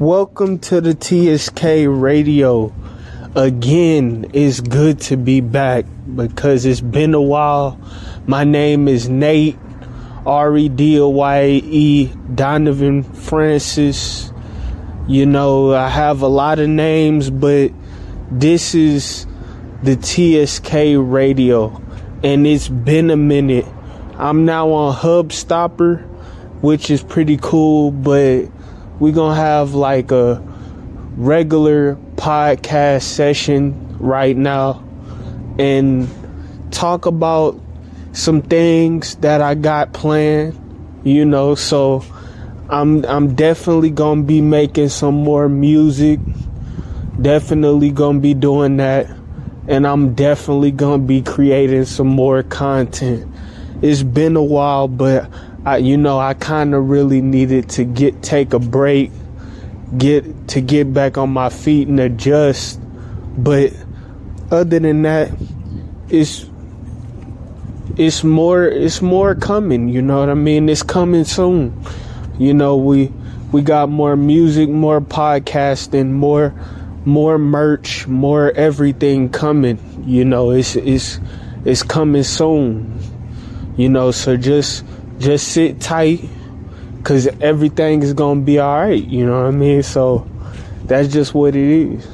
Welcome to the TSK radio. Again, it's good to be back because it's been a while. My name is Nate R E D O Y E Donovan Francis. You know, I have a lot of names, but this is the TSK radio, and it's been a minute. I'm now on Hubhopper, which is pretty cool, but we're gonna have like a regular podcast session right now and talk about some things that I got planned, you know, so I'm I'm definitely gonna be making some more music. Definitely gonna be doing that. And I'm definitely gonna be creating some more content. It's been a while, but I, you know, I kind of really needed to get take a break, get to get back on my feet and adjust. But other than that, it's it's more it's more coming. You know what I mean? It's coming soon. You know, we we got more music, more podcasting, more more merch, more everything coming. You know, it's it's it's coming soon. You know, so just just sit tight because everything is going to be all right. You know what I mean? So that's just what it is.